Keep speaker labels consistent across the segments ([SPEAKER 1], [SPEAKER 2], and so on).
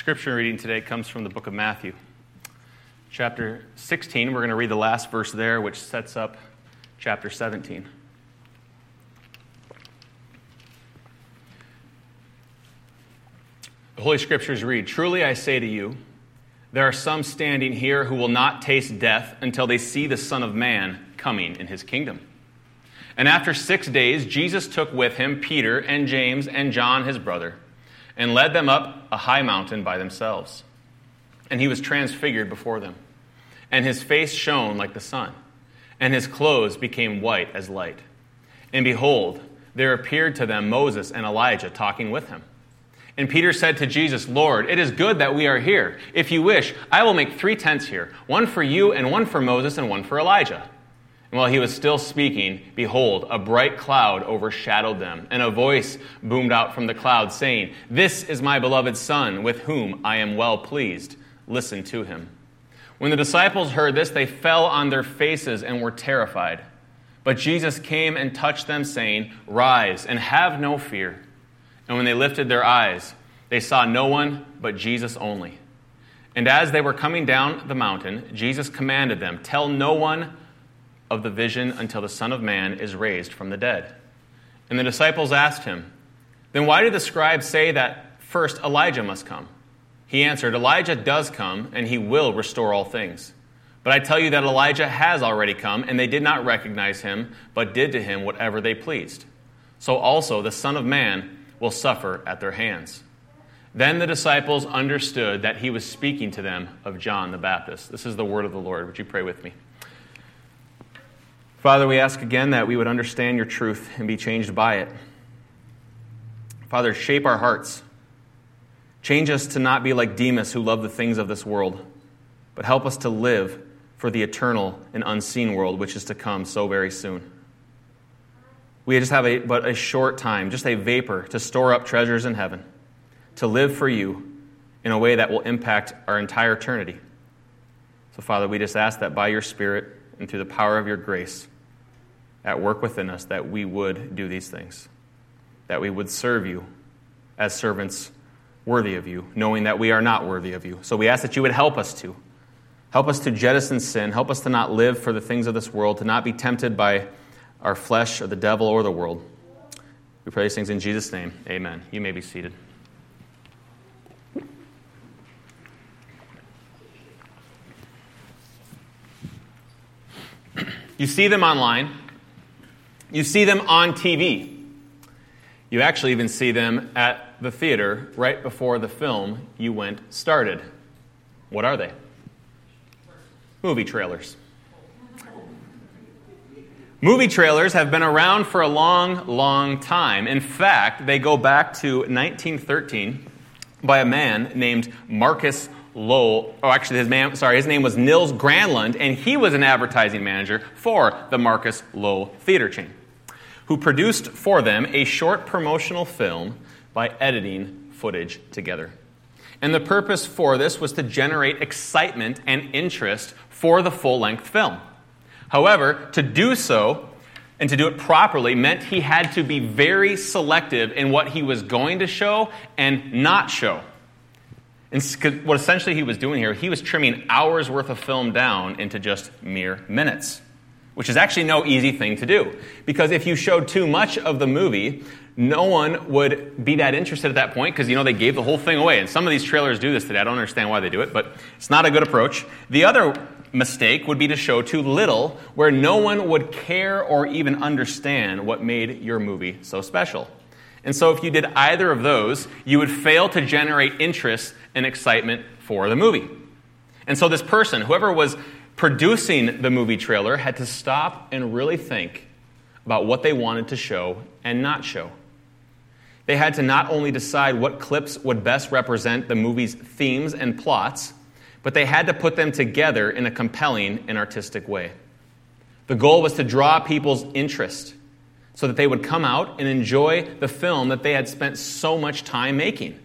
[SPEAKER 1] scripture reading today comes from the book of Matthew, chapter 16. We're going to read the last verse there, which sets up chapter 17. The Holy Scriptures read Truly I say to you, there are some standing here who will not taste death until they see the Son of Man coming in his kingdom. And after six days, Jesus took with him Peter and James and John, his brother, and led them up a high mountain by themselves. And he was transfigured before them. And his face shone like the sun, and his clothes became white as light. And behold, there appeared to them Moses and Elijah talking with him. And Peter said to Jesus, Lord, it is good that we are here. If you wish, I will make three tents here one for you, and one for Moses, and one for Elijah. And while he was still speaking, behold, a bright cloud overshadowed them, and a voice boomed out from the cloud, saying, This is my beloved Son, with whom I am well pleased. Listen to him. When the disciples heard this, they fell on their faces and were terrified. But Jesus came and touched them, saying, Rise and have no fear. And when they lifted their eyes, they saw no one but Jesus only. And as they were coming down the mountain, Jesus commanded them, Tell no one of the vision until the Son of Man is raised from the dead. And the disciples asked him, Then why did the scribes say that first Elijah must come? He answered, Elijah does come, and he will restore all things. But I tell you that Elijah has already come, and they did not recognize him, but did to him whatever they pleased. So also the Son of Man will suffer at their hands. Then the disciples understood that he was speaking to them of John the Baptist. This is the word of the Lord. Would you pray with me? Father, we ask again that we would understand your truth and be changed by it. Father, shape our hearts. Change us to not be like Demas who love the things of this world, but help us to live for the eternal and unseen world which is to come so very soon. We just have a, but a short time, just a vapor to store up treasures in heaven, to live for you in a way that will impact our entire eternity. So, Father, we just ask that by your Spirit and through the power of your grace at work within us, that we would do these things, that we would serve you as servants worthy of you, knowing that we are not worthy of you. So we ask that you would help us to. Help us to jettison sin. Help us to not live for the things of this world, to not be tempted by our flesh or the devil or the world. We pray these things in Jesus' name. Amen. You may be seated. You see them online. You see them on TV. You actually even see them at the theater right before the film you went started. What are they? Movie trailers. Movie trailers have been around for a long, long time. In fact, they go back to 1913 by a man named Marcus Lowell. Oh, actually, his man, sorry, his name was Nils Granlund, and he was an advertising manager for the Marcus Lowell theater chain, who produced for them a short promotional film by editing footage together. And the purpose for this was to generate excitement and interest for the full length film. However, to do so and to do it properly meant he had to be very selective in what he was going to show and not show. And what essentially he was doing here, he was trimming hours worth of film down into just mere minutes, which is actually no easy thing to do. Because if you showed too much of the movie, no one would be that interested at that point because you know they gave the whole thing away. And some of these trailers do this today. I don't understand why they do it, but it's not a good approach. The other mistake would be to show too little, where no one would care or even understand what made your movie so special. And so, if you did either of those, you would fail to generate interest and excitement for the movie. And so, this person, whoever was producing the movie trailer, had to stop and really think about what they wanted to show and not show. They had to not only decide what clips would best represent the movie's themes and plots, but they had to put them together in a compelling and artistic way. The goal was to draw people's interest so that they would come out and enjoy the film that they had spent so much time making.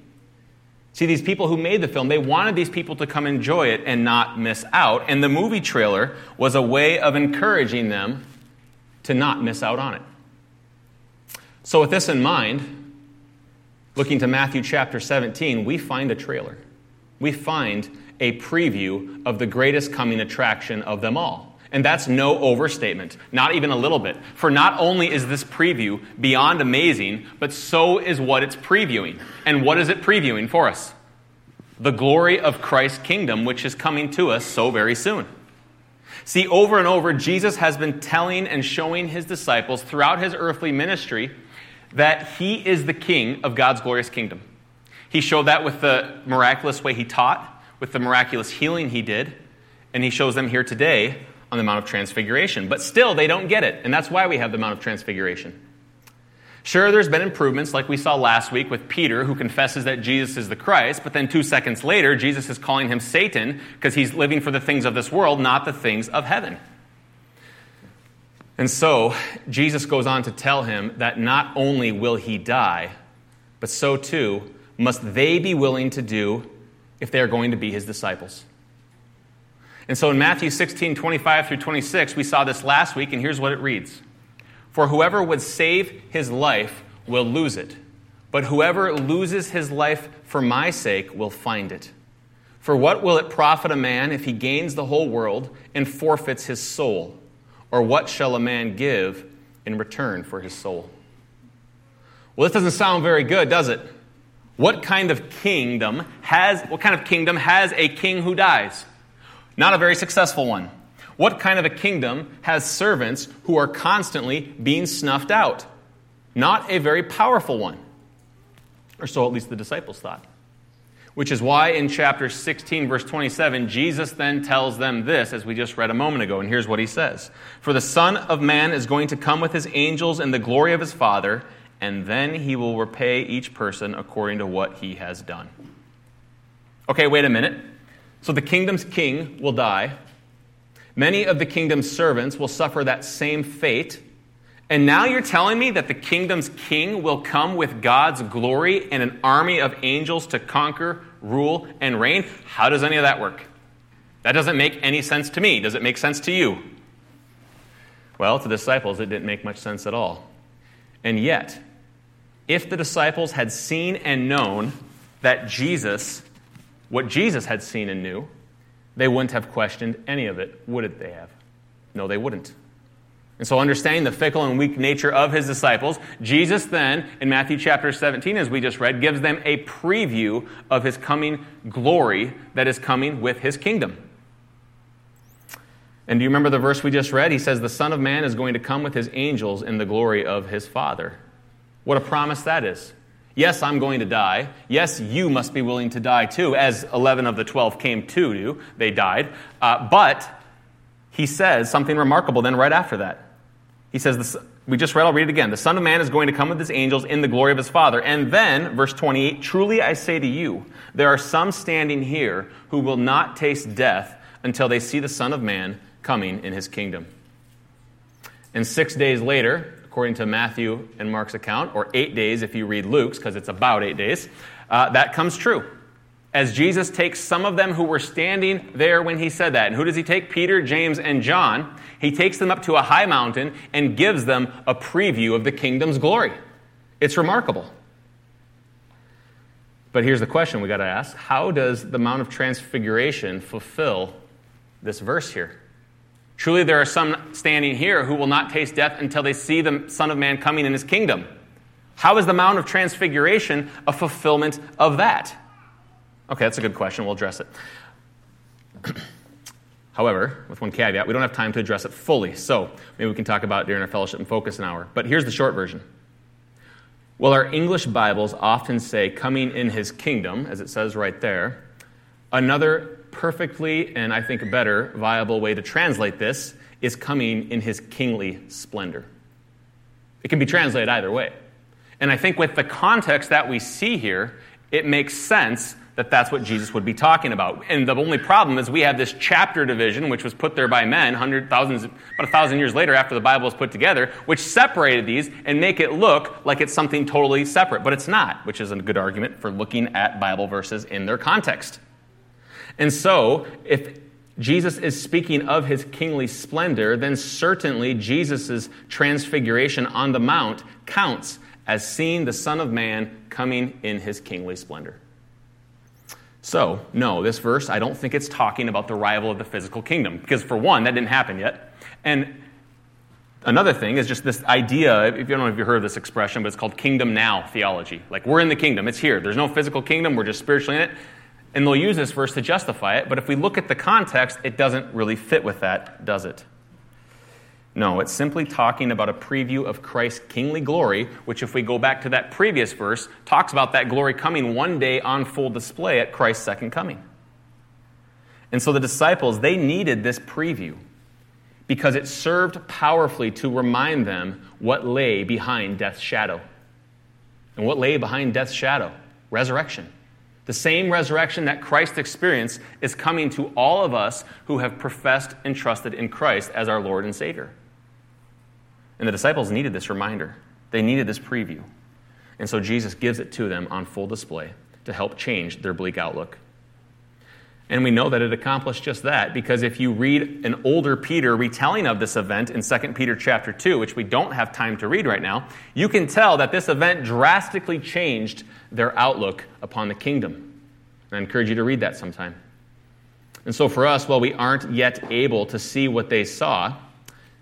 [SPEAKER 1] See, these people who made the film, they wanted these people to come enjoy it and not miss out. And the movie trailer was a way of encouraging them to not miss out on it. So, with this in mind, looking to Matthew chapter 17, we find a trailer. we find a preview of the greatest coming attraction of them all. And that's no overstatement, not even a little bit. For not only is this preview beyond amazing, but so is what it's previewing. And what is it previewing for us? The glory of Christ's kingdom, which is coming to us so very soon. See, over and over, Jesus has been telling and showing his disciples throughout his earthly ministry that he is the king of God's glorious kingdom. He showed that with the miraculous way he taught, with the miraculous healing he did, and he shows them here today on the Mount of Transfiguration. But still, they don't get it, and that's why we have the Mount of Transfiguration. Sure, there's been improvements, like we saw last week with Peter, who confesses that Jesus is the Christ, but then two seconds later, Jesus is calling him Satan because he's living for the things of this world, not the things of heaven. And so, Jesus goes on to tell him that not only will he die, but so too must they be willing to do if they are going to be his disciples. And so in Matthew 16, 25 through 26, we saw this last week, and here's what it reads For whoever would save his life will lose it, but whoever loses his life for my sake will find it. For what will it profit a man if he gains the whole world and forfeits his soul? Or what shall a man give in return for his soul? Well, this doesn't sound very good, does it? What kind of kingdom has what kind of kingdom has a king who dies? Not a very successful one. What kind of a kingdom has servants who are constantly being snuffed out? Not a very powerful one. Or so at least the disciples thought. Which is why in chapter 16, verse 27, Jesus then tells them this, as we just read a moment ago. And here's what he says For the Son of Man is going to come with his angels in the glory of his Father, and then he will repay each person according to what he has done. Okay, wait a minute. So the kingdom's king will die. Many of the kingdom's servants will suffer that same fate. And now you're telling me that the kingdom's king will come with God's glory and an army of angels to conquer, rule, and reign? How does any of that work? That doesn't make any sense to me. Does it make sense to you? Well, to the disciples, it didn't make much sense at all. And yet, if the disciples had seen and known that Jesus what Jesus had seen and knew, they wouldn't have questioned any of it, would it they have? No, they wouldn't. And so, understanding the fickle and weak nature of his disciples, Jesus then, in Matthew chapter 17, as we just read, gives them a preview of his coming glory that is coming with his kingdom. And do you remember the verse we just read? He says, The Son of Man is going to come with his angels in the glory of his Father. What a promise that is. Yes, I'm going to die. Yes, you must be willing to die too, as 11 of the 12 came to do. They died. Uh, but he says something remarkable then right after that. He says, this, we just read, I'll read it again. The Son of Man is going to come with his angels in the glory of his Father. And then, verse 28, truly I say to you, there are some standing here who will not taste death until they see the Son of Man coming in his kingdom. And six days later, according to Matthew and Mark's account, or eight days if you read Luke's, because it's about eight days, uh, that comes true. As Jesus takes some of them who were standing there when he said that. And who does he take? Peter, James, and John. He takes them up to a high mountain and gives them a preview of the kingdom's glory. It's remarkable. But here's the question we got to ask How does the Mount of Transfiguration fulfill this verse here? Truly, there are some standing here who will not taste death until they see the Son of Man coming in his kingdom. How is the Mount of Transfiguration a fulfillment of that? Okay, that's a good question. We'll address it. However, with one caveat, we don't have time to address it fully, so maybe we can talk about it during our fellowship and focus an hour. But here's the short version. Well, our English Bibles often say coming in his kingdom, as it says right there, another perfectly, and I think a better, viable way to translate this is coming in his kingly splendor. It can be translated either way. And I think with the context that we see here, it makes sense that that's what Jesus would be talking about. And the only problem is we have this chapter division, which was put there by men, hundred thousands, about a thousand years later after the Bible was put together, which separated these and make it look like it's something totally separate. But it's not, which is a good argument for looking at Bible verses in their context. And so, if Jesus is speaking of his kingly splendor, then certainly Jesus' transfiguration on the Mount counts as seeing the Son of Man coming in his kingly splendor. So, no, this verse, I don't think it's talking about the arrival of the physical kingdom, because for one, that didn't happen yet. And another thing is just this idea, if you don't know if you've heard of this expression, but it's called kingdom now theology. Like, we're in the kingdom, it's here. There's no physical kingdom, we're just spiritually in it. And they'll use this verse to justify it, but if we look at the context, it doesn't really fit with that, does it? No, it's simply talking about a preview of Christ's kingly glory, which, if we go back to that previous verse, talks about that glory coming one day on full display at Christ's second coming. And so the disciples, they needed this preview because it served powerfully to remind them what lay behind death's shadow. And what lay behind death's shadow? Resurrection. The same resurrection that Christ experienced is coming to all of us who have professed and trusted in Christ as our Lord and Savior. And the disciples needed this reminder, they needed this preview. And so Jesus gives it to them on full display to help change their bleak outlook. And we know that it accomplished just that because if you read an older Peter retelling of this event in 2 Peter chapter 2, which we don't have time to read right now, you can tell that this event drastically changed their outlook upon the kingdom. And I encourage you to read that sometime. And so for us, while we aren't yet able to see what they saw,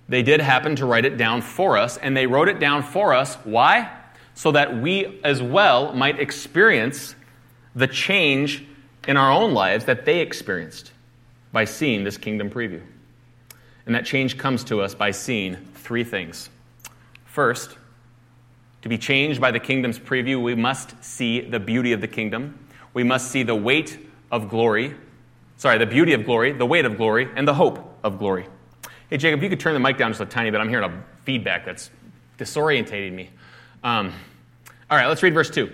[SPEAKER 1] they did happen to write it down for us, and they wrote it down for us. Why? So that we as well might experience the change in our own lives that they experienced by seeing this kingdom preview. And that change comes to us by seeing three things. First, to be changed by the kingdom's preview, we must see the beauty of the kingdom. We must see the weight of glory. Sorry, the beauty of glory, the weight of glory, and the hope of glory. Hey, Jacob, you could turn the mic down just a tiny bit. I'm hearing a feedback that's disorientating me. Um, all right, let's read verse 2.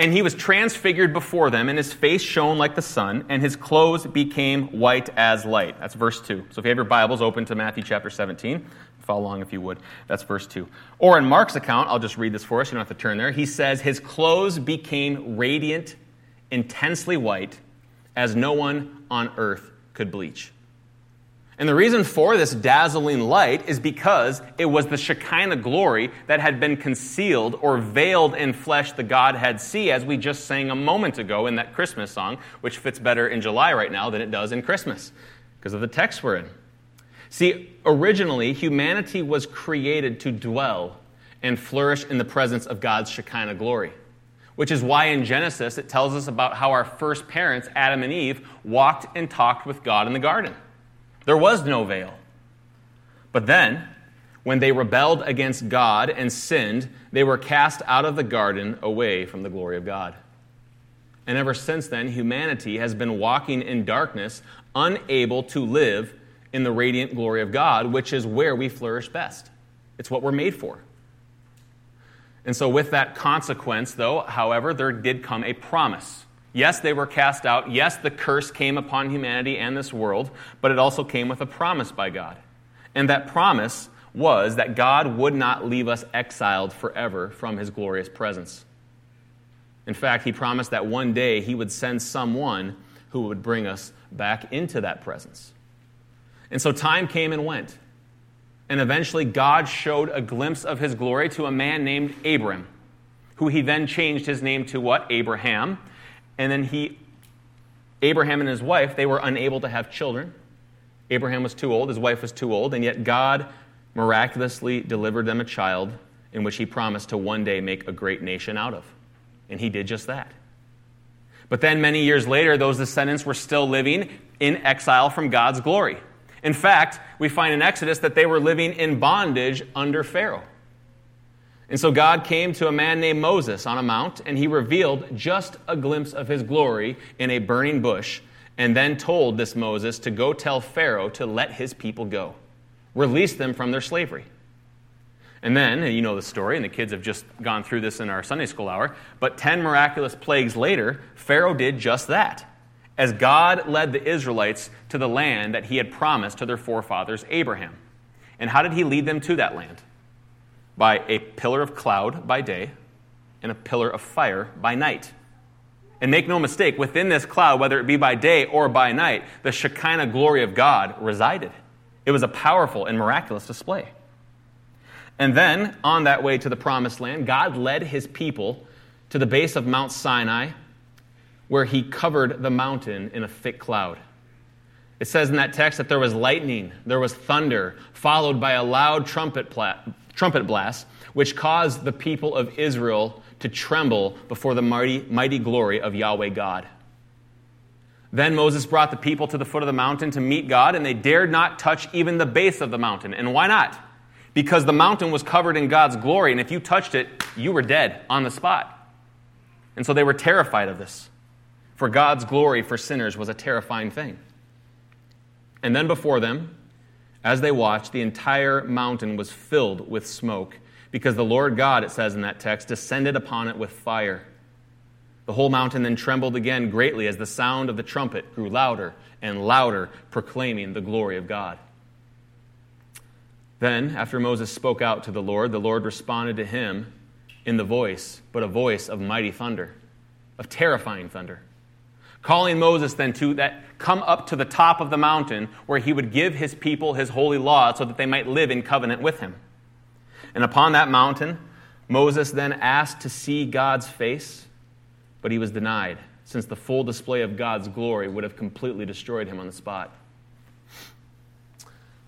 [SPEAKER 1] And he was transfigured before them, and his face shone like the sun, and his clothes became white as light. That's verse 2. So if you have your Bibles open to Matthew chapter 17, follow along if you would. That's verse 2. Or in Mark's account, I'll just read this for us. You don't have to turn there. He says, His clothes became radiant, intensely white, as no one on earth could bleach. And the reason for this dazzling light is because it was the Shekinah glory that had been concealed or veiled in flesh the Godhead see, as we just sang a moment ago in that Christmas song, which fits better in July right now than it does in Christmas because of the text we're in. See, originally, humanity was created to dwell and flourish in the presence of God's Shekinah glory. Which is why in Genesis it tells us about how our first parents, Adam and Eve, walked and talked with God in the garden. There was no veil. But then, when they rebelled against God and sinned, they were cast out of the garden away from the glory of God. And ever since then, humanity has been walking in darkness, unable to live in the radiant glory of God, which is where we flourish best. It's what we're made for. And so, with that consequence, though, however, there did come a promise. Yes, they were cast out. Yes, the curse came upon humanity and this world, but it also came with a promise by God. And that promise was that God would not leave us exiled forever from his glorious presence. In fact, he promised that one day he would send someone who would bring us back into that presence. And so time came and went. And eventually, God showed a glimpse of his glory to a man named Abram, who he then changed his name to what? Abraham and then he, Abraham and his wife, they were unable to have children. Abraham was too old, his wife was too old, and yet God miraculously delivered them a child in which he promised to one day make a great nation out of. And he did just that. But then, many years later, those descendants were still living in exile from God's glory. In fact, we find in Exodus that they were living in bondage under Pharaoh. And so God came to a man named Moses on a mount, and he revealed just a glimpse of his glory in a burning bush, and then told this Moses to go tell Pharaoh to let his people go, release them from their slavery. And then, and you know the story, and the kids have just gone through this in our Sunday school hour, but 10 miraculous plagues later, Pharaoh did just that. As God led the Israelites to the land that he had promised to their forefathers, Abraham. And how did he lead them to that land? By a pillar of cloud by day and a pillar of fire by night. And make no mistake, within this cloud, whether it be by day or by night, the Shekinah glory of God resided. It was a powerful and miraculous display. And then, on that way to the promised land, God led his people to the base of Mount Sinai where he covered the mountain in a thick cloud. It says in that text that there was lightning, there was thunder, followed by a loud trumpet, pla- trumpet blast, which caused the people of Israel to tremble before the mighty, mighty glory of Yahweh God. Then Moses brought the people to the foot of the mountain to meet God, and they dared not touch even the base of the mountain. And why not? Because the mountain was covered in God's glory, and if you touched it, you were dead on the spot. And so they were terrified of this. For God's glory for sinners was a terrifying thing. And then before them, as they watched, the entire mountain was filled with smoke, because the Lord God, it says in that text, descended upon it with fire. The whole mountain then trembled again greatly as the sound of the trumpet grew louder and louder, proclaiming the glory of God. Then, after Moses spoke out to the Lord, the Lord responded to him in the voice, but a voice of mighty thunder, of terrifying thunder calling Moses then to that come up to the top of the mountain where he would give his people his holy law so that they might live in covenant with him. And upon that mountain, Moses then asked to see God's face, but he was denied, since the full display of God's glory would have completely destroyed him on the spot.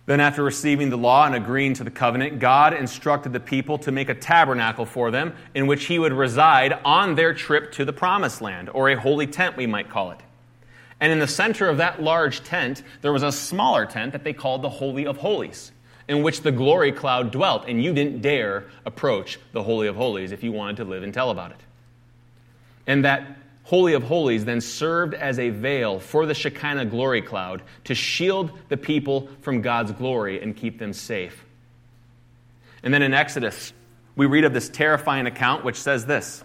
[SPEAKER 1] Then, after receiving the law and agreeing to the covenant, God instructed the people to make a tabernacle for them in which he would reside on their trip to the promised land, or a holy tent, we might call it. And in the center of that large tent, there was a smaller tent that they called the Holy of Holies, in which the glory cloud dwelt, and you didn't dare approach the Holy of Holies if you wanted to live and tell about it. And that Holy of Holies then served as a veil for the Shekinah glory cloud to shield the people from God's glory and keep them safe. And then in Exodus, we read of this terrifying account which says this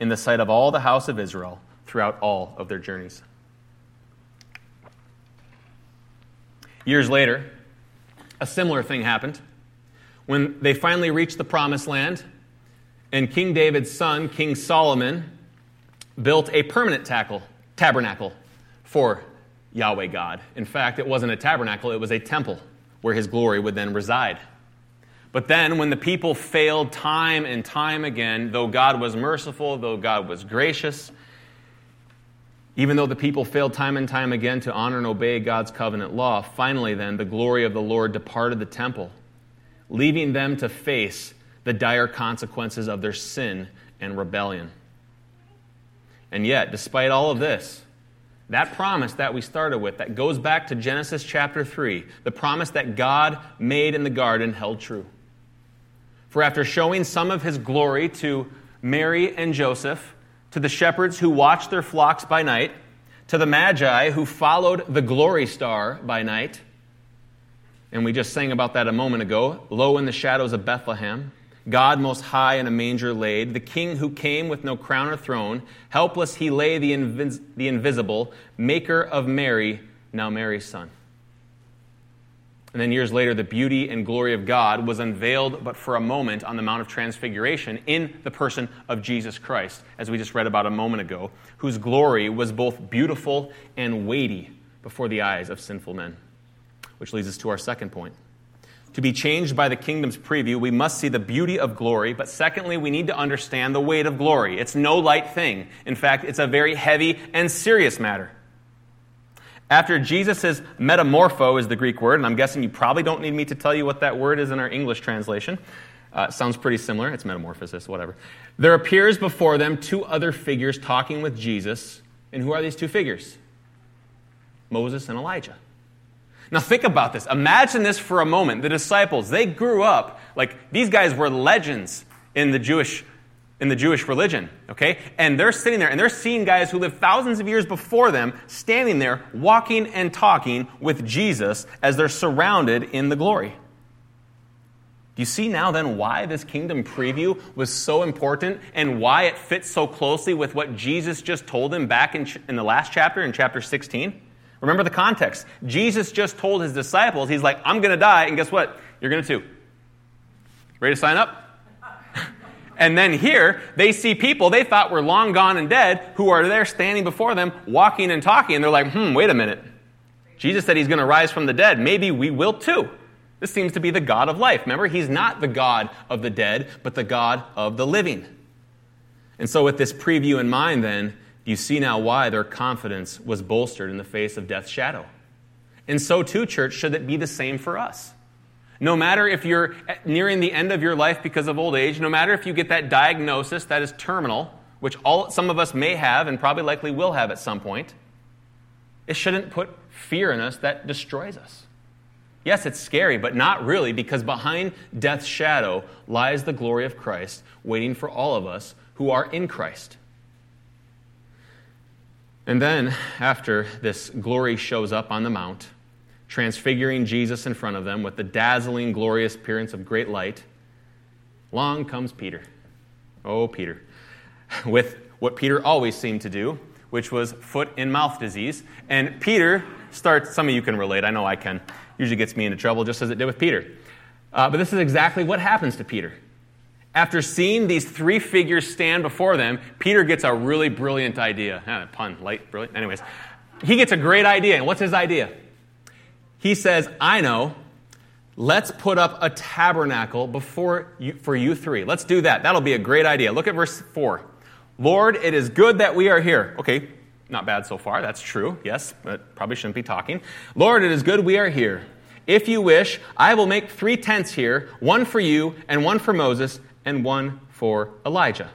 [SPEAKER 1] in the sight of all the house of Israel throughout all of their journeys. Years later, a similar thing happened. When they finally reached the promised land, and King David's son, King Solomon, built a permanent tackle, tabernacle for Yahweh God. In fact, it wasn't a tabernacle, it was a temple where his glory would then reside. But then, when the people failed time and time again, though God was merciful, though God was gracious, even though the people failed time and time again to honor and obey God's covenant law, finally, then, the glory of the Lord departed the temple, leaving them to face the dire consequences of their sin and rebellion. And yet, despite all of this, that promise that we started with, that goes back to Genesis chapter 3, the promise that God made in the garden held true. For after showing some of his glory to Mary and Joseph, to the shepherds who watched their flocks by night, to the Magi who followed the glory star by night, and we just sang about that a moment ago, low in the shadows of Bethlehem, God most high in a manger laid, the king who came with no crown or throne. Helpless he lay, the, invis- the invisible, maker of Mary, now Mary's son. And then years later, the beauty and glory of God was unveiled, but for a moment, on the Mount of Transfiguration in the person of Jesus Christ, as we just read about a moment ago, whose glory was both beautiful and weighty before the eyes of sinful men. Which leads us to our second point. To be changed by the kingdom's preview, we must see the beauty of glory, but secondly, we need to understand the weight of glory. It's no light thing. In fact, it's a very heavy and serious matter. After Jesus' metamorpho is the Greek word, and I'm guessing you probably don't need me to tell you what that word is in our English translation. Uh, sounds pretty similar. It's metamorphosis, whatever. There appears before them two other figures talking with Jesus. And who are these two figures? Moses and Elijah. Now, think about this. Imagine this for a moment. The disciples, they grew up, like, these guys were legends in the Jewish in the Jewish religion, okay? And they're sitting there and they're seeing guys who lived thousands of years before them standing there walking and talking with Jesus as they're surrounded in the glory. Do you see now then why this kingdom preview was so important and why it fits so closely with what Jesus just told them back in, in the last chapter, in chapter 16? Remember the context. Jesus just told his disciples, He's like, I'm going to die, and guess what? You're going to too. Ready to sign up? And then here, they see people they thought were long gone and dead who are there standing before them, walking and talking, and they're like, hmm, wait a minute. Jesus said he's going to rise from the dead. Maybe we will too. This seems to be the God of life. Remember, he's not the God of the dead, but the God of the living. And so, with this preview in mind, then, you see now why their confidence was bolstered in the face of death's shadow. And so, too, church, should it be the same for us. No matter if you're nearing the end of your life because of old age, no matter if you get that diagnosis that is terminal, which all, some of us may have and probably likely will have at some point, it shouldn't put fear in us that destroys us. Yes, it's scary, but not really, because behind death's shadow lies the glory of Christ, waiting for all of us who are in Christ. And then, after this glory shows up on the mount, transfiguring Jesus in front of them with the dazzling, glorious appearance of great light, long comes Peter. Oh, Peter. With what Peter always seemed to do, which was foot and mouth disease. And Peter starts, some of you can relate, I know I can usually gets me into trouble, just as it did with Peter. Uh, but this is exactly what happens to Peter. After seeing these three figures stand before them, Peter gets a really brilliant idea. Ah, pun, light, brilliant. Anyways, he gets a great idea. And what's his idea? He says, I know, let's put up a tabernacle before you, for you three. Let's do that. That'll be a great idea. Look at verse 4. Lord, it is good that we are here. Okay, not bad so far. That's true. Yes, but probably shouldn't be talking. Lord, it is good we are here. If you wish, I will make three tents here one for you, and one for Moses, and one for Elijah.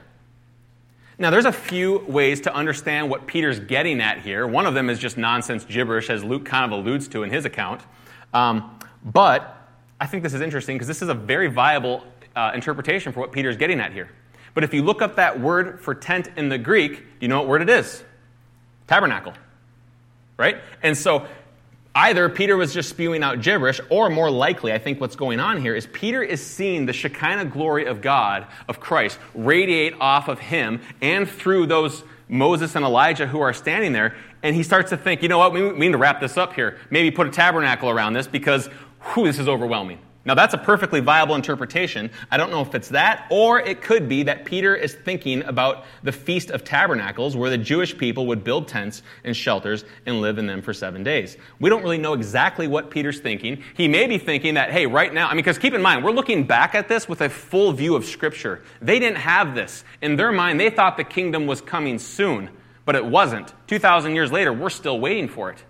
[SPEAKER 1] Now, there's a few ways to understand what Peter's getting at here. One of them is just nonsense gibberish, as Luke kind of alludes to in his account. Um, but I think this is interesting because this is a very viable uh, interpretation for what Peter's getting at here. But if you look up that word for tent in the Greek, do you know what word it is? tabernacle. Right? And so either Peter was just spewing out gibberish, or more likely, I think what's going on here is Peter is seeing the Shekinah glory of God, of Christ, radiate off of him and through those Moses and Elijah who are standing there. And he starts to think, you know what, we need to wrap this up here. Maybe put a tabernacle around this because, whew, this is overwhelming. Now, that's a perfectly viable interpretation. I don't know if it's that, or it could be that Peter is thinking about the Feast of Tabernacles, where the Jewish people would build tents and shelters and live in them for seven days. We don't really know exactly what Peter's thinking. He may be thinking that, hey, right now, I mean, because keep in mind, we're looking back at this with a full view of Scripture. They didn't have this. In their mind, they thought the kingdom was coming soon, but it wasn't. 2,000 years later, we're still waiting for it.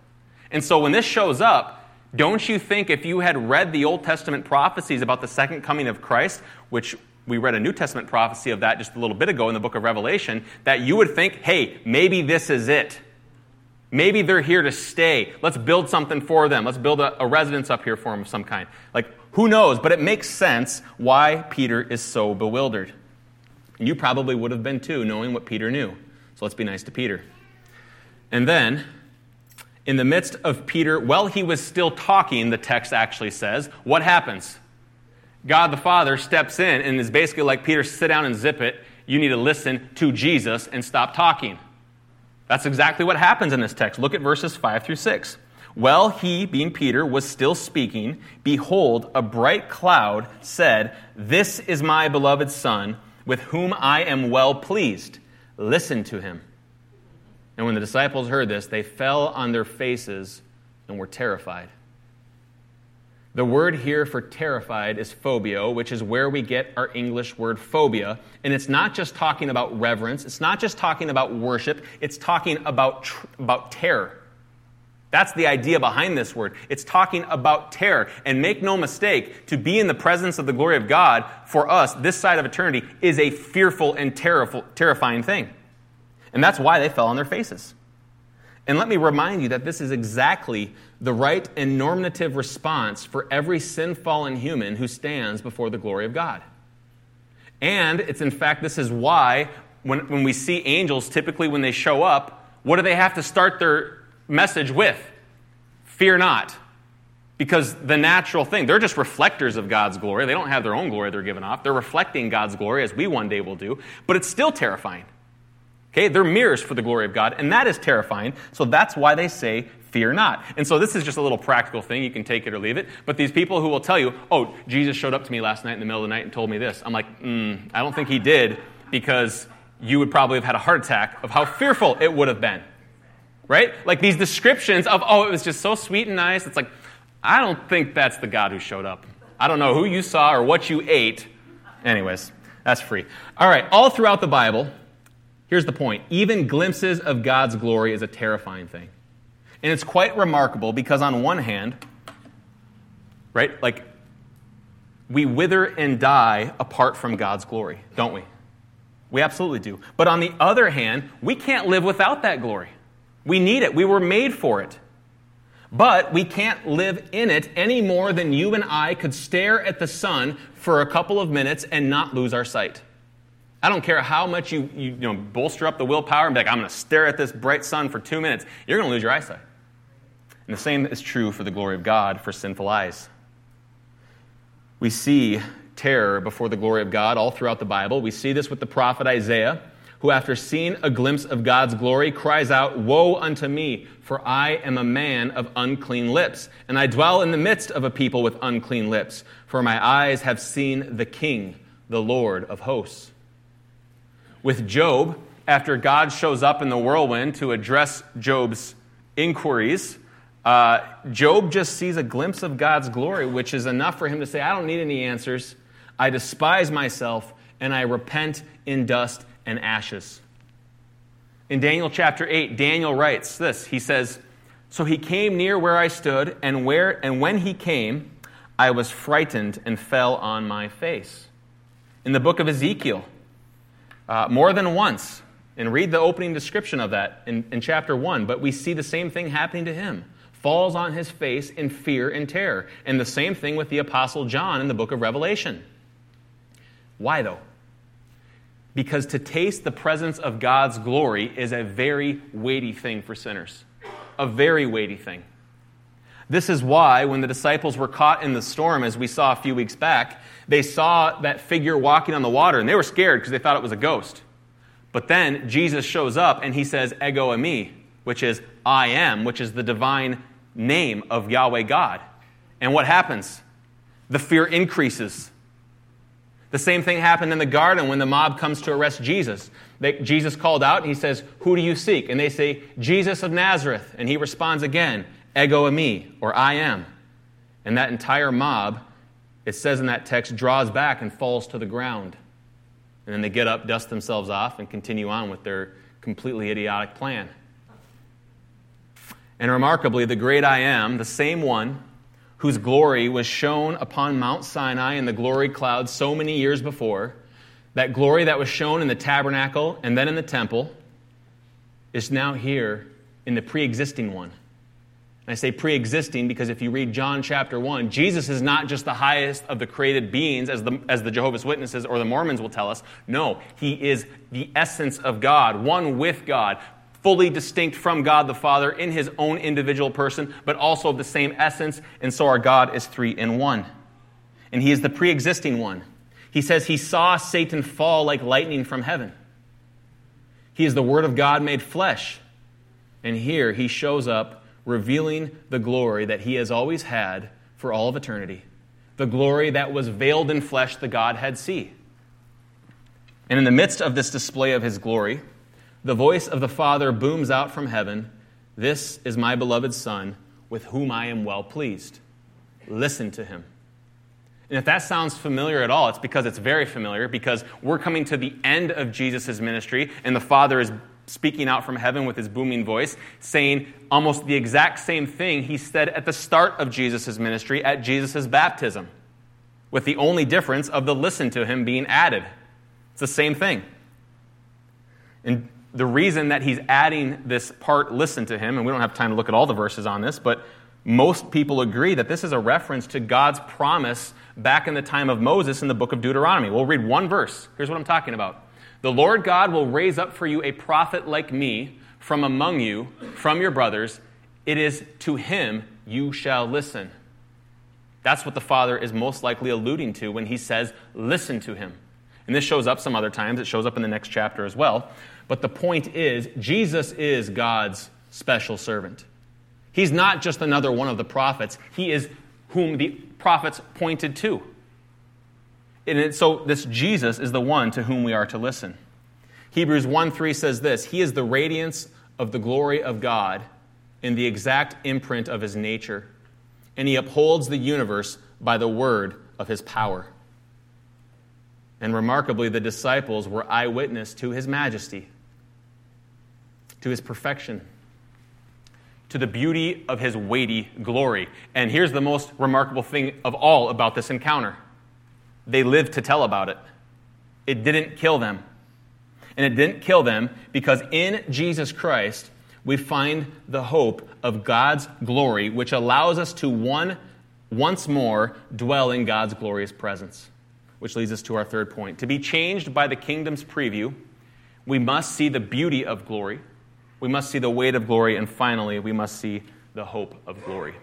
[SPEAKER 1] And so when this shows up, don't you think if you had read the Old Testament prophecies about the second coming of Christ, which we read a New Testament prophecy of that just a little bit ago in the book of Revelation, that you would think, hey, maybe this is it. Maybe they're here to stay. Let's build something for them. Let's build a, a residence up here for them of some kind. Like, who knows? But it makes sense why Peter is so bewildered. You probably would have been too, knowing what Peter knew. So let's be nice to Peter. And then in the midst of Peter, while he was still talking, the text actually says, what happens? God the Father steps in and is basically like, Peter, sit down and zip it. You need to listen to Jesus and stop talking. That's exactly what happens in this text. Look at verses 5 through 6. While he, being Peter, was still speaking, behold, a bright cloud said, This is my beloved Son, with whom I am well pleased. Listen to him. And when the disciples heard this, they fell on their faces and were terrified. The word here for terrified is phobia, which is where we get our English word phobia. And it's not just talking about reverence, it's not just talking about worship, it's talking about, tr- about terror. That's the idea behind this word. It's talking about terror. And make no mistake, to be in the presence of the glory of God for us, this side of eternity, is a fearful and terrifying thing. And that's why they fell on their faces. And let me remind you that this is exactly the right and normative response for every sin fallen human who stands before the glory of God. And it's in fact, this is why when, when we see angels, typically when they show up, what do they have to start their message with? Fear not. Because the natural thing, they're just reflectors of God's glory. They don't have their own glory they're giving off. They're reflecting God's glory as we one day will do, but it's still terrifying. Okay, they're mirrors for the glory of God, and that is terrifying. So that's why they say, fear not. And so this is just a little practical thing. You can take it or leave it. But these people who will tell you, oh, Jesus showed up to me last night in the middle of the night and told me this. I'm like, mm, I don't think he did because you would probably have had a heart attack of how fearful it would have been. Right? Like these descriptions of, oh, it was just so sweet and nice. It's like, I don't think that's the God who showed up. I don't know who you saw or what you ate. Anyways, that's free. All right, all throughout the Bible, Here's the point even glimpses of God's glory is a terrifying thing. And it's quite remarkable because, on one hand, right, like we wither and die apart from God's glory, don't we? We absolutely do. But on the other hand, we can't live without that glory. We need it, we were made for it. But we can't live in it any more than you and I could stare at the sun for a couple of minutes and not lose our sight. I don't care how much you, you, you know, bolster up the willpower and be like, I'm going to stare at this bright sun for two minutes. You're going to lose your eyesight. And the same is true for the glory of God for sinful eyes. We see terror before the glory of God all throughout the Bible. We see this with the prophet Isaiah, who, after seeing a glimpse of God's glory, cries out, Woe unto me, for I am a man of unclean lips, and I dwell in the midst of a people with unclean lips, for my eyes have seen the King, the Lord of hosts with Job after God shows up in the whirlwind to address Job's inquiries. Uh, Job just sees a glimpse of God's glory, which is enough for him to say, I don't need any answers. I despise myself and I repent in dust and ashes. In Daniel chapter 8, Daniel writes this. He says, So he came near where I stood, and, where, and when he came, I was frightened and fell on my face. In the book of Ezekiel, uh, more than once. And read the opening description of that in, in chapter 1. But we see the same thing happening to him. Falls on his face in fear and terror. And the same thing with the Apostle John in the book of Revelation. Why, though? Because to taste the presence of God's glory is a very weighty thing for sinners. A very weighty thing. This is why, when the disciples were caught in the storm, as we saw a few weeks back, they saw that figure walking on the water and they were scared because they thought it was a ghost. But then Jesus shows up and he says, Ego eimi, which is I am, which is the divine name of Yahweh God. And what happens? The fear increases. The same thing happened in the garden when the mob comes to arrest Jesus. They, Jesus called out and he says, Who do you seek? And they say, Jesus of Nazareth. And he responds again, Ego eimi, or I am. And that entire mob it says in that text, draws back and falls to the ground. And then they get up, dust themselves off, and continue on with their completely idiotic plan. And remarkably, the great I am, the same one whose glory was shown upon Mount Sinai in the glory cloud so many years before, that glory that was shown in the tabernacle and then in the temple, is now here in the pre existing one. And I say pre existing because if you read John chapter 1, Jesus is not just the highest of the created beings, as the, as the Jehovah's Witnesses or the Mormons will tell us. No, he is the essence of God, one with God, fully distinct from God the Father in his own individual person, but also of the same essence. And so our God is three in one. And he is the pre existing one. He says he saw Satan fall like lightning from heaven. He is the Word of God made flesh. And here he shows up revealing the glory that he has always had for all of eternity, the glory that was veiled in flesh the Godhead see. And in the midst of this display of his glory, the voice of the Father booms out from heaven This is my beloved Son, with whom I am well pleased. Listen to him. And if that sounds familiar at all, it's because it's very familiar, because we're coming to the end of Jesus' ministry, and the Father is speaking out from heaven with his booming voice, saying almost the exact same thing he said at the start of Jesus' ministry at Jesus' baptism, with the only difference of the listen to him being added. It's the same thing. And the reason that he's adding this part, listen to him, and we don't have time to look at all the verses on this, but most people agree that this is a reference to God's promise back in the time of Moses in the book of Deuteronomy. We'll read one verse. Here's what I'm talking about. The Lord God will raise up for you a prophet like me from among you, from your brothers. It is to him you shall listen. That's what the Father is most likely alluding to when he says, listen to him. And this shows up some other times. It shows up in the next chapter as well. But the point is, Jesus is God's special servant. He's not just another one of the prophets, he is whom the prophets pointed to. And so, this Jesus is the one to whom we are to listen. Hebrews 1 3 says this He is the radiance of the glory of God in the exact imprint of his nature, and he upholds the universe by the word of his power. And remarkably, the disciples were eyewitness to his majesty, to his perfection, to the beauty of his weighty glory. And here's the most remarkable thing of all about this encounter they lived to tell about it. It didn't kill them. And it didn't kill them because in Jesus Christ, we find the hope of God's glory, which allows us to one, once more dwell in God's glorious presence. Which leads us to our third point. To be changed by the kingdom's preview, we must see the beauty of glory, we must see the weight of glory, and finally, we must see the hope of glory.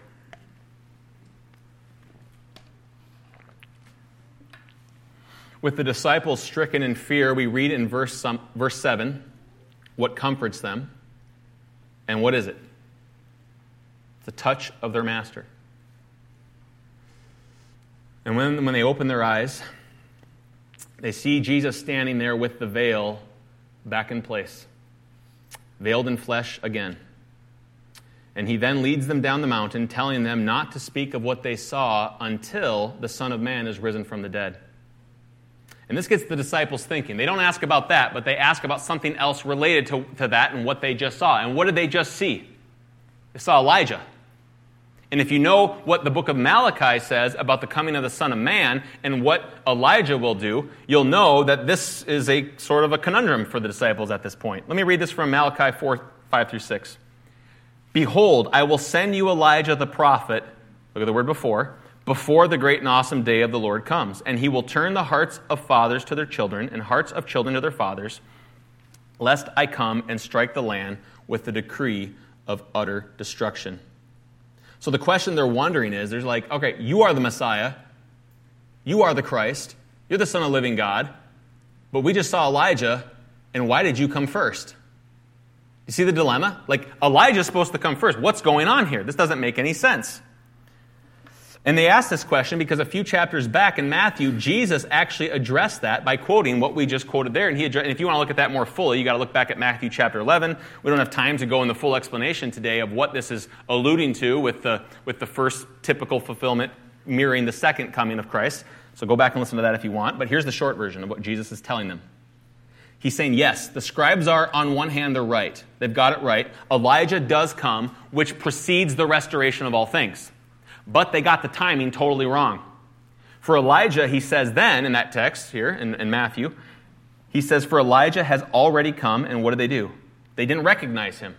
[SPEAKER 1] With the disciples stricken in fear, we read in verse, some, verse 7 what comforts them. And what is it? The touch of their master. And when, when they open their eyes, they see Jesus standing there with the veil back in place, veiled in flesh again. And he then leads them down the mountain, telling them not to speak of what they saw until the Son of Man is risen from the dead. And this gets the disciples thinking. They don't ask about that, but they ask about something else related to, to that and what they just saw. And what did they just see? They saw Elijah. And if you know what the book of Malachi says about the coming of the Son of Man and what Elijah will do, you'll know that this is a sort of a conundrum for the disciples at this point. Let me read this from Malachi 4 5 through 6. Behold, I will send you Elijah the prophet, look at the word before, before the great and awesome day of the Lord comes. And he will turn the hearts of fathers to their children and hearts of children to their fathers, lest I come and strike the land with the decree of utter destruction. So the question they're wondering is there's like, okay, you are the Messiah, you are the Christ, you're the Son of living God, but we just saw Elijah, and why did you come first? You see the dilemma? Like, Elijah's supposed to come first. What's going on here? This doesn't make any sense. And they asked this question because a few chapters back in Matthew, Jesus actually addressed that by quoting what we just quoted there. And, he addressed, and if you want to look at that more fully, you got to look back at Matthew chapter 11. We don't have time to go in the full explanation today of what this is alluding to with the, with the first typical fulfillment mirroring the second coming of Christ. So go back and listen to that if you want. But here's the short version of what Jesus is telling them. He's saying, yes, the scribes are on one hand, they're right. They've got it right. Elijah does come, which precedes the restoration of all things but they got the timing totally wrong. For Elijah, he says then in that text here in, in, Matthew, he says, For Elijah has already come, and what did they do? They didn't recognize him,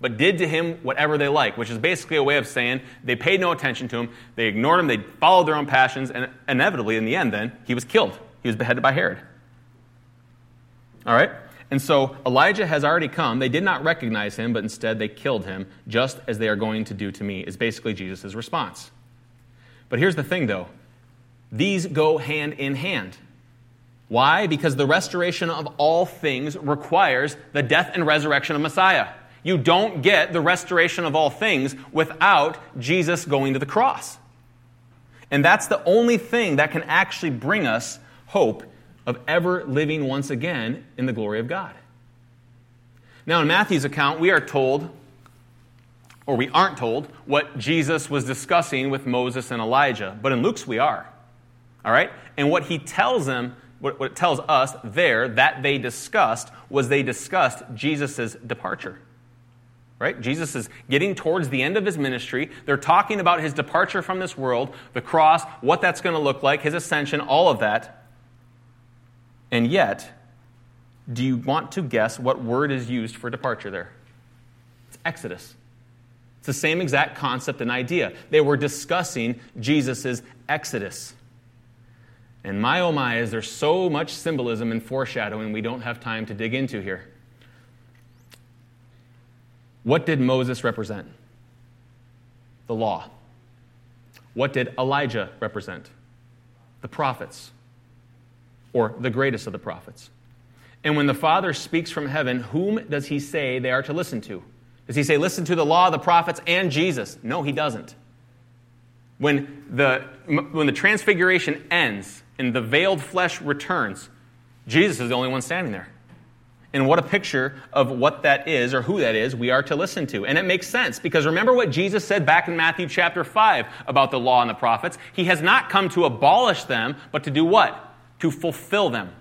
[SPEAKER 1] but did to him whatever they like, which is basically a way of saying they paid no attention to him, they ignored him, they followed their own passions, and inevitably, in the end, then, he was killed. He was beheaded by Herod. All right? And so Elijah has already come. They did not recognize him, but instead they killed him, just as they are going to do to me, is basically Jesus' response. But here's the thing, though these go hand in hand. Why? Because the restoration of all things requires the death and resurrection of Messiah. You don't get the restoration of all things without Jesus going to the cross. And that's the only thing that can actually bring us hope of ever living once again in the glory of God. Now, in Matthew's account, we are told, or we aren't told, what Jesus was discussing with Moses and Elijah, but in Luke's we are. All right? And what he tells them, what, it tells us there that they discussed was they discussed Jesus' departure. Right? Jesus is getting towards the end of his ministry. They're talking about his departure from this world, the cross, what that's going to look like, his ascension, all of that. And yet, do you want to guess what word is used for departure there? It's Exodus. It's the same exact concept and idea. They were discussing Jesus' Exodus. And my oh my, is there so much symbolism and foreshadowing we don't have time to dig into here. What did Moses represent? The law. What did Elijah represent? The prophets, or the greatest of the prophets. And when the Father speaks from heaven, whom does he say they are to listen to? Does he say, listen to the law, the prophets, and Jesus? No, he doesn't. When the, when the transfiguration ends and the veiled flesh returns, Jesus is the only one standing there. And what a picture of what that is or who that is we are to listen to. And it makes sense because remember what Jesus said back in Matthew chapter 5 about the law and the prophets? He has not come to abolish them, but to do what? To fulfill them.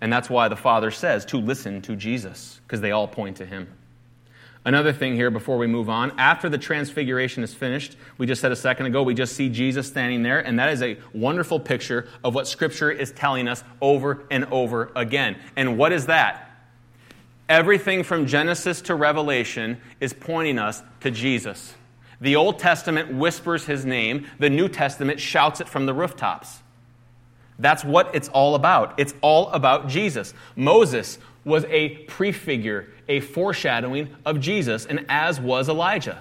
[SPEAKER 1] And that's why the Father says to listen to Jesus, because they all point to him. Another thing here before we move on after the transfiguration is finished, we just said a second ago, we just see Jesus standing there, and that is a wonderful picture of what Scripture is telling us over and over again. And what is that? Everything from Genesis to Revelation is pointing us to Jesus. The Old Testament whispers his name, the New Testament shouts it from the rooftops. That's what it's all about. It's all about Jesus. Moses was a prefigure, a foreshadowing of Jesus, and as was Elijah.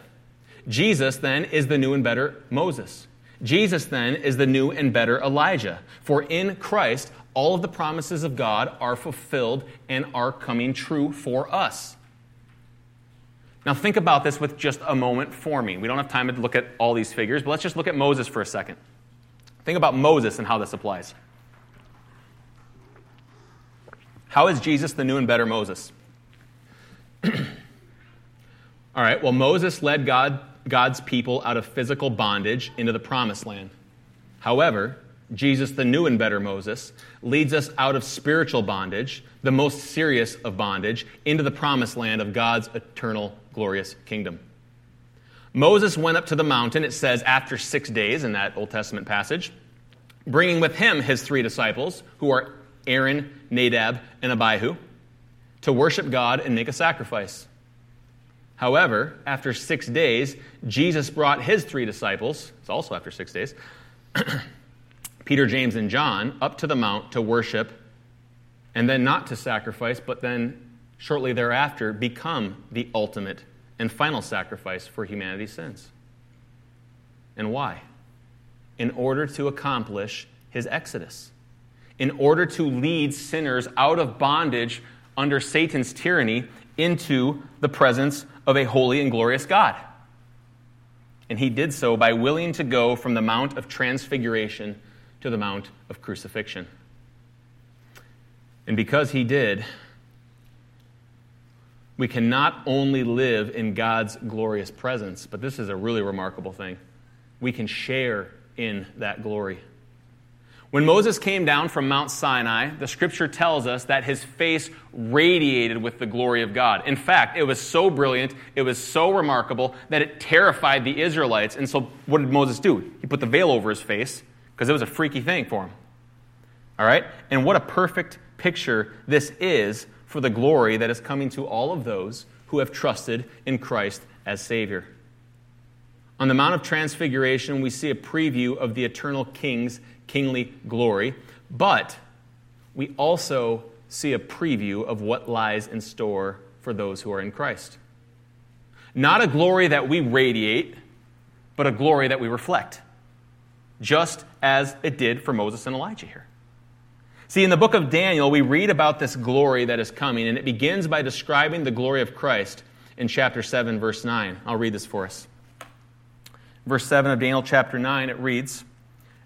[SPEAKER 1] Jesus then is the new and better Moses. Jesus then is the new and better Elijah. For in Christ, all of the promises of God are fulfilled and are coming true for us. Now, think about this with just a moment for me. We don't have time to look at all these figures, but let's just look at Moses for a second. Think about Moses and how this applies. How is Jesus the new and better Moses? All right, well, Moses led God, God's people out of physical bondage into the promised land. However, Jesus, the new and better Moses, leads us out of spiritual bondage, the most serious of bondage, into the promised land of God's eternal, glorious kingdom. Moses went up to the mountain, it says, after six days in that Old Testament passage, bringing with him his three disciples, who are Aaron, Nadab, and Abihu to worship God and make a sacrifice. However, after six days, Jesus brought his three disciples, it's also after six days, Peter, James, and John, up to the mount to worship, and then not to sacrifice, but then shortly thereafter become the ultimate and final sacrifice for humanity's sins. And why? In order to accomplish his exodus in order to lead sinners out of bondage under Satan's tyranny into the presence of a holy and glorious God. And he did so by willing to go from the Mount of Transfiguration to the Mount of Crucifixion. And because he did, we can not only live in God's glorious presence, but this is a really remarkable thing. We can share in that glory. When Moses came down from Mount Sinai, the scripture tells us that his face radiated with the glory of God. In fact, it was so brilliant, it was so remarkable that it terrified the Israelites. And so, what did Moses do? He put the veil over his face because it was a freaky thing for him. All right? And what a perfect picture this is for the glory that is coming to all of those who have trusted in Christ as Savior. On the Mount of Transfiguration, we see a preview of the eternal King's kingly glory, but we also see a preview of what lies in store for those who are in Christ. Not a glory that we radiate, but a glory that we reflect, just as it did for Moses and Elijah here. See, in the book of Daniel, we read about this glory that is coming, and it begins by describing the glory of Christ in chapter 7, verse 9. I'll read this for us. Verse 7 of Daniel chapter 9, it reads,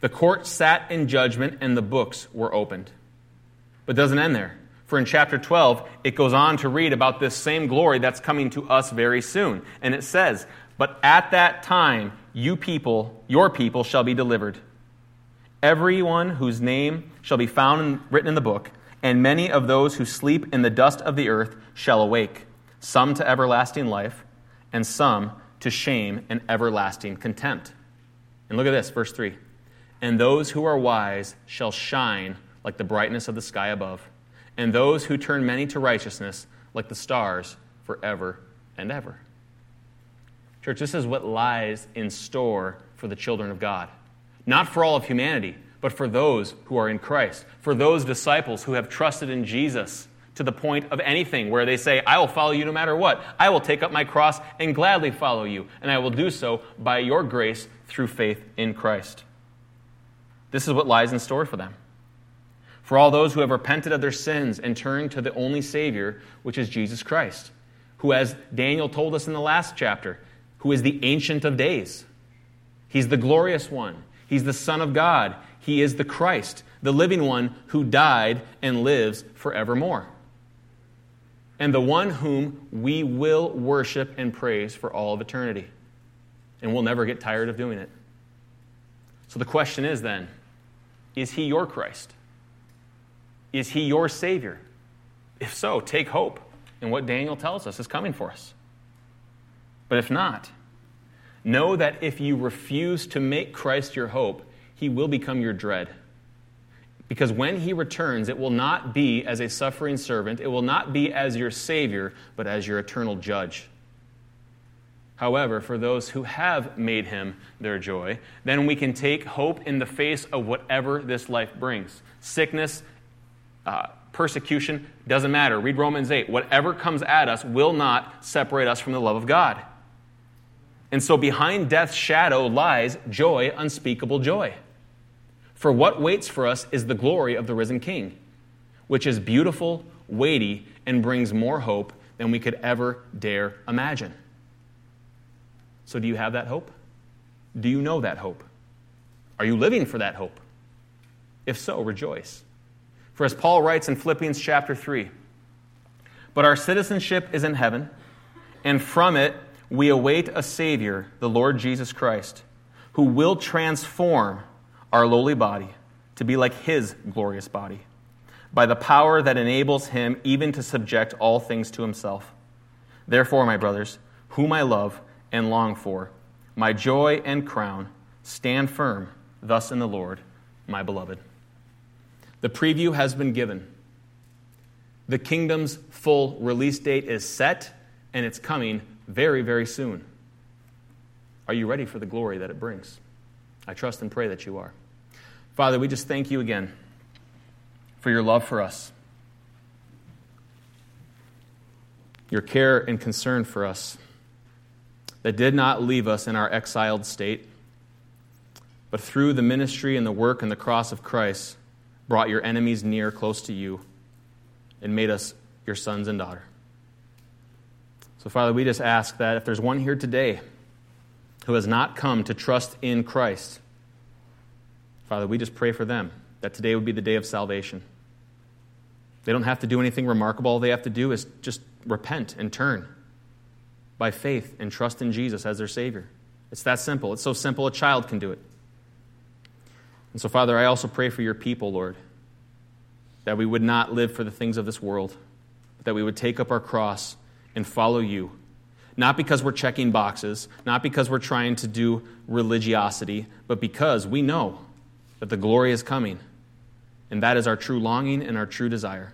[SPEAKER 1] The court sat in judgment and the books were opened. But doesn't end there. For in chapter 12, it goes on to read about this same glory that's coming to us very soon. And it says, But at that time, you people, your people, shall be delivered. Everyone whose name shall be found written in the book, and many of those who sleep in the dust of the earth shall awake, some to everlasting life, and some to shame and everlasting contempt. And look at this, verse 3. And those who are wise shall shine like the brightness of the sky above, and those who turn many to righteousness like the stars forever and ever. Church, this is what lies in store for the children of God. Not for all of humanity, but for those who are in Christ, for those disciples who have trusted in Jesus to the point of anything where they say, I will follow you no matter what. I will take up my cross and gladly follow you, and I will do so by your grace through faith in Christ. This is what lies in store for them. For all those who have repented of their sins and turned to the only Savior, which is Jesus Christ, who, as Daniel told us in the last chapter, who is the Ancient of Days. He's the glorious one. He's the Son of God. He is the Christ, the living one who died and lives forevermore. And the one whom we will worship and praise for all of eternity. And we'll never get tired of doing it. So the question is then is he your Christ? Is he your Savior? If so, take hope in what Daniel tells us is coming for us. But if not, know that if you refuse to make Christ your hope, he will become your dread. Because when he returns, it will not be as a suffering servant, it will not be as your Savior, but as your eternal judge. However, for those who have made him their joy, then we can take hope in the face of whatever this life brings sickness, uh, persecution, doesn't matter. Read Romans 8. Whatever comes at us will not separate us from the love of God. And so behind death's shadow lies joy, unspeakable joy. For what waits for us is the glory of the risen King, which is beautiful, weighty, and brings more hope than we could ever dare imagine. So, do you have that hope? Do you know that hope? Are you living for that hope? If so, rejoice. For as Paul writes in Philippians chapter 3, but our citizenship is in heaven, and from it we await a Savior, the Lord Jesus Christ, who will transform our lowly body to be like his glorious body, by the power that enables him even to subject all things to himself. Therefore, my brothers, whom I love and long for, my joy and crown, stand firm thus in the Lord, my beloved. The preview has been given. The kingdom's full release date is set, and it's coming very, very soon. Are you ready for the glory that it brings? I trust and pray that you are. Father, we just thank you again for your love for us, your care and concern for us that did not leave us in our exiled state, but through the ministry and the work and the cross of Christ, brought your enemies near, close to you, and made us your sons and daughter. So, Father, we just ask that if there's one here today who has not come to trust in Christ, Father, we just pray for them that today would be the day of salvation. They don't have to do anything remarkable. All they have to do is just repent and turn by faith and trust in Jesus as their Savior. It's that simple. It's so simple a child can do it. And so, Father, I also pray for your people, Lord, that we would not live for the things of this world, but that we would take up our cross and follow you. Not because we're checking boxes, not because we're trying to do religiosity, but because we know that the glory is coming. And that is our true longing and our true desire.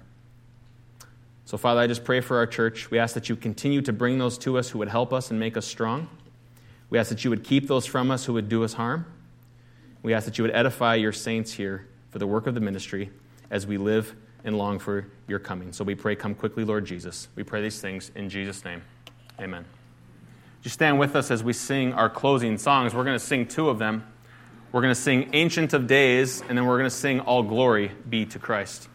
[SPEAKER 1] So, Father, I just pray for our church. We ask that you continue to bring those to us who would help us and make us strong. We ask that you would keep those from us who would do us harm. We ask that you would edify your saints here for the work of the ministry as we live and long for your coming. So we pray, come quickly, Lord Jesus. We pray these things in Jesus' name. Amen. Just stand with us as we sing our closing songs. We're going to sing two of them. We're going to sing Ancient of Days, and then we're going to sing All Glory Be to Christ.